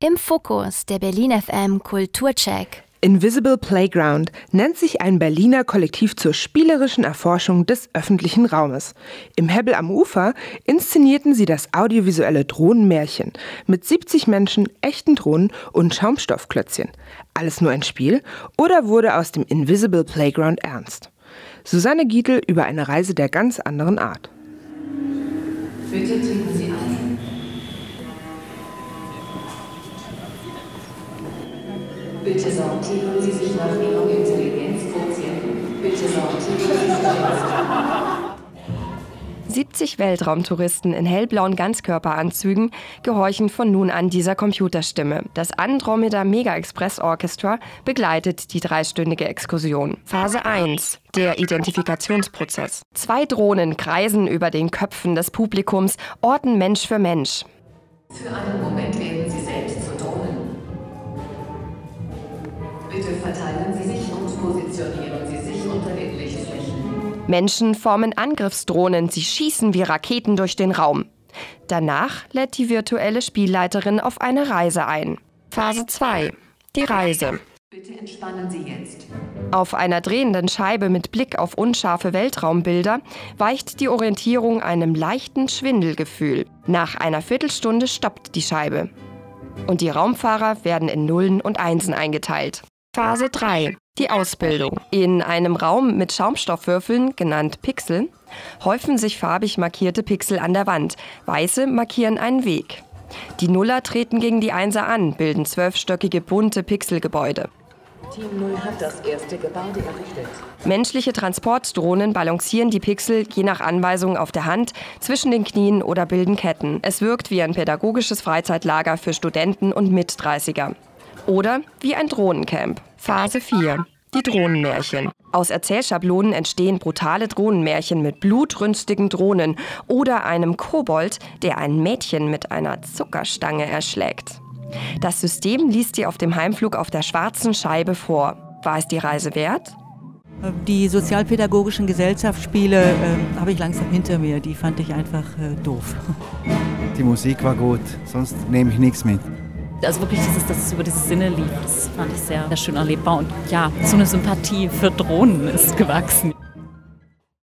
Im Fokus der Berlin FM Kulturcheck. Invisible Playground nennt sich ein Berliner Kollektiv zur spielerischen Erforschung des öffentlichen Raumes. Im Hebbel am Ufer inszenierten sie das audiovisuelle Drohnenmärchen mit 70 Menschen, echten Drohnen und Schaumstoffklötzchen. Alles nur ein Spiel oder wurde aus dem Invisible Playground ernst? Susanne Gietl über eine Reise der ganz anderen Art. Bitte trinken Sie ein. Bitte sortieren Sie sich nach Ihrem Intelligenzquotienten. Bitte sortieren Sie sich jetzt. 70 Weltraumtouristen in hellblauen Ganzkörperanzügen gehorchen von nun an dieser Computerstimme. Das Andromeda Mega Express Orchestra begleitet die dreistündige Exkursion. Phase 1. Der Identifikationsprozess. Zwei Drohnen kreisen über den Köpfen des Publikums, orten Mensch für Mensch. Für einen Moment werden Sie selbst zu Drohnen. Bitte verteilen Sie sich und positionieren Sie sich unter den Lichtflächen. Menschen formen Angriffsdrohnen, sie schießen wie Raketen durch den Raum. Danach lädt die virtuelle Spielleiterin auf eine Reise ein. Phase 2. Die Reise. Bitte entspannen Sie jetzt. Auf einer drehenden Scheibe mit Blick auf unscharfe Weltraumbilder weicht die Orientierung einem leichten Schwindelgefühl. Nach einer Viertelstunde stoppt die Scheibe. Und die Raumfahrer werden in Nullen und Einsen eingeteilt. Phase 3. Die Ausbildung. In einem Raum mit Schaumstoffwürfeln, genannt Pixel, häufen sich farbig markierte Pixel an der Wand. Weiße markieren einen Weg. Die Nuller treten gegen die Einser an, bilden zwölfstöckige bunte Pixelgebäude. Team Null hat das erste Gebäude errichtet. Menschliche Transportdrohnen balancieren die Pixel je nach Anweisung auf der Hand, zwischen den Knien oder bilden Ketten. Es wirkt wie ein pädagogisches Freizeitlager für Studenten und Mit-30er. Oder wie ein Drohnencamp. Phase 4. Die Drohnenmärchen. Aus Erzählschablonen entstehen brutale Drohnenmärchen mit blutrünstigen Drohnen oder einem Kobold, der ein Mädchen mit einer Zuckerstange erschlägt. Das System liest sie auf dem Heimflug auf der schwarzen Scheibe vor. War es die Reise wert? Die sozialpädagogischen Gesellschaftsspiele äh, habe ich langsam hinter mir. Die fand ich einfach äh, doof. Die Musik war gut, sonst nehme ich nichts mit. Also wirklich dieses, dass es über diese Sinne lief, das fand ich sehr, sehr schön erlebbar. Und ja, so eine Sympathie für Drohnen ist gewachsen.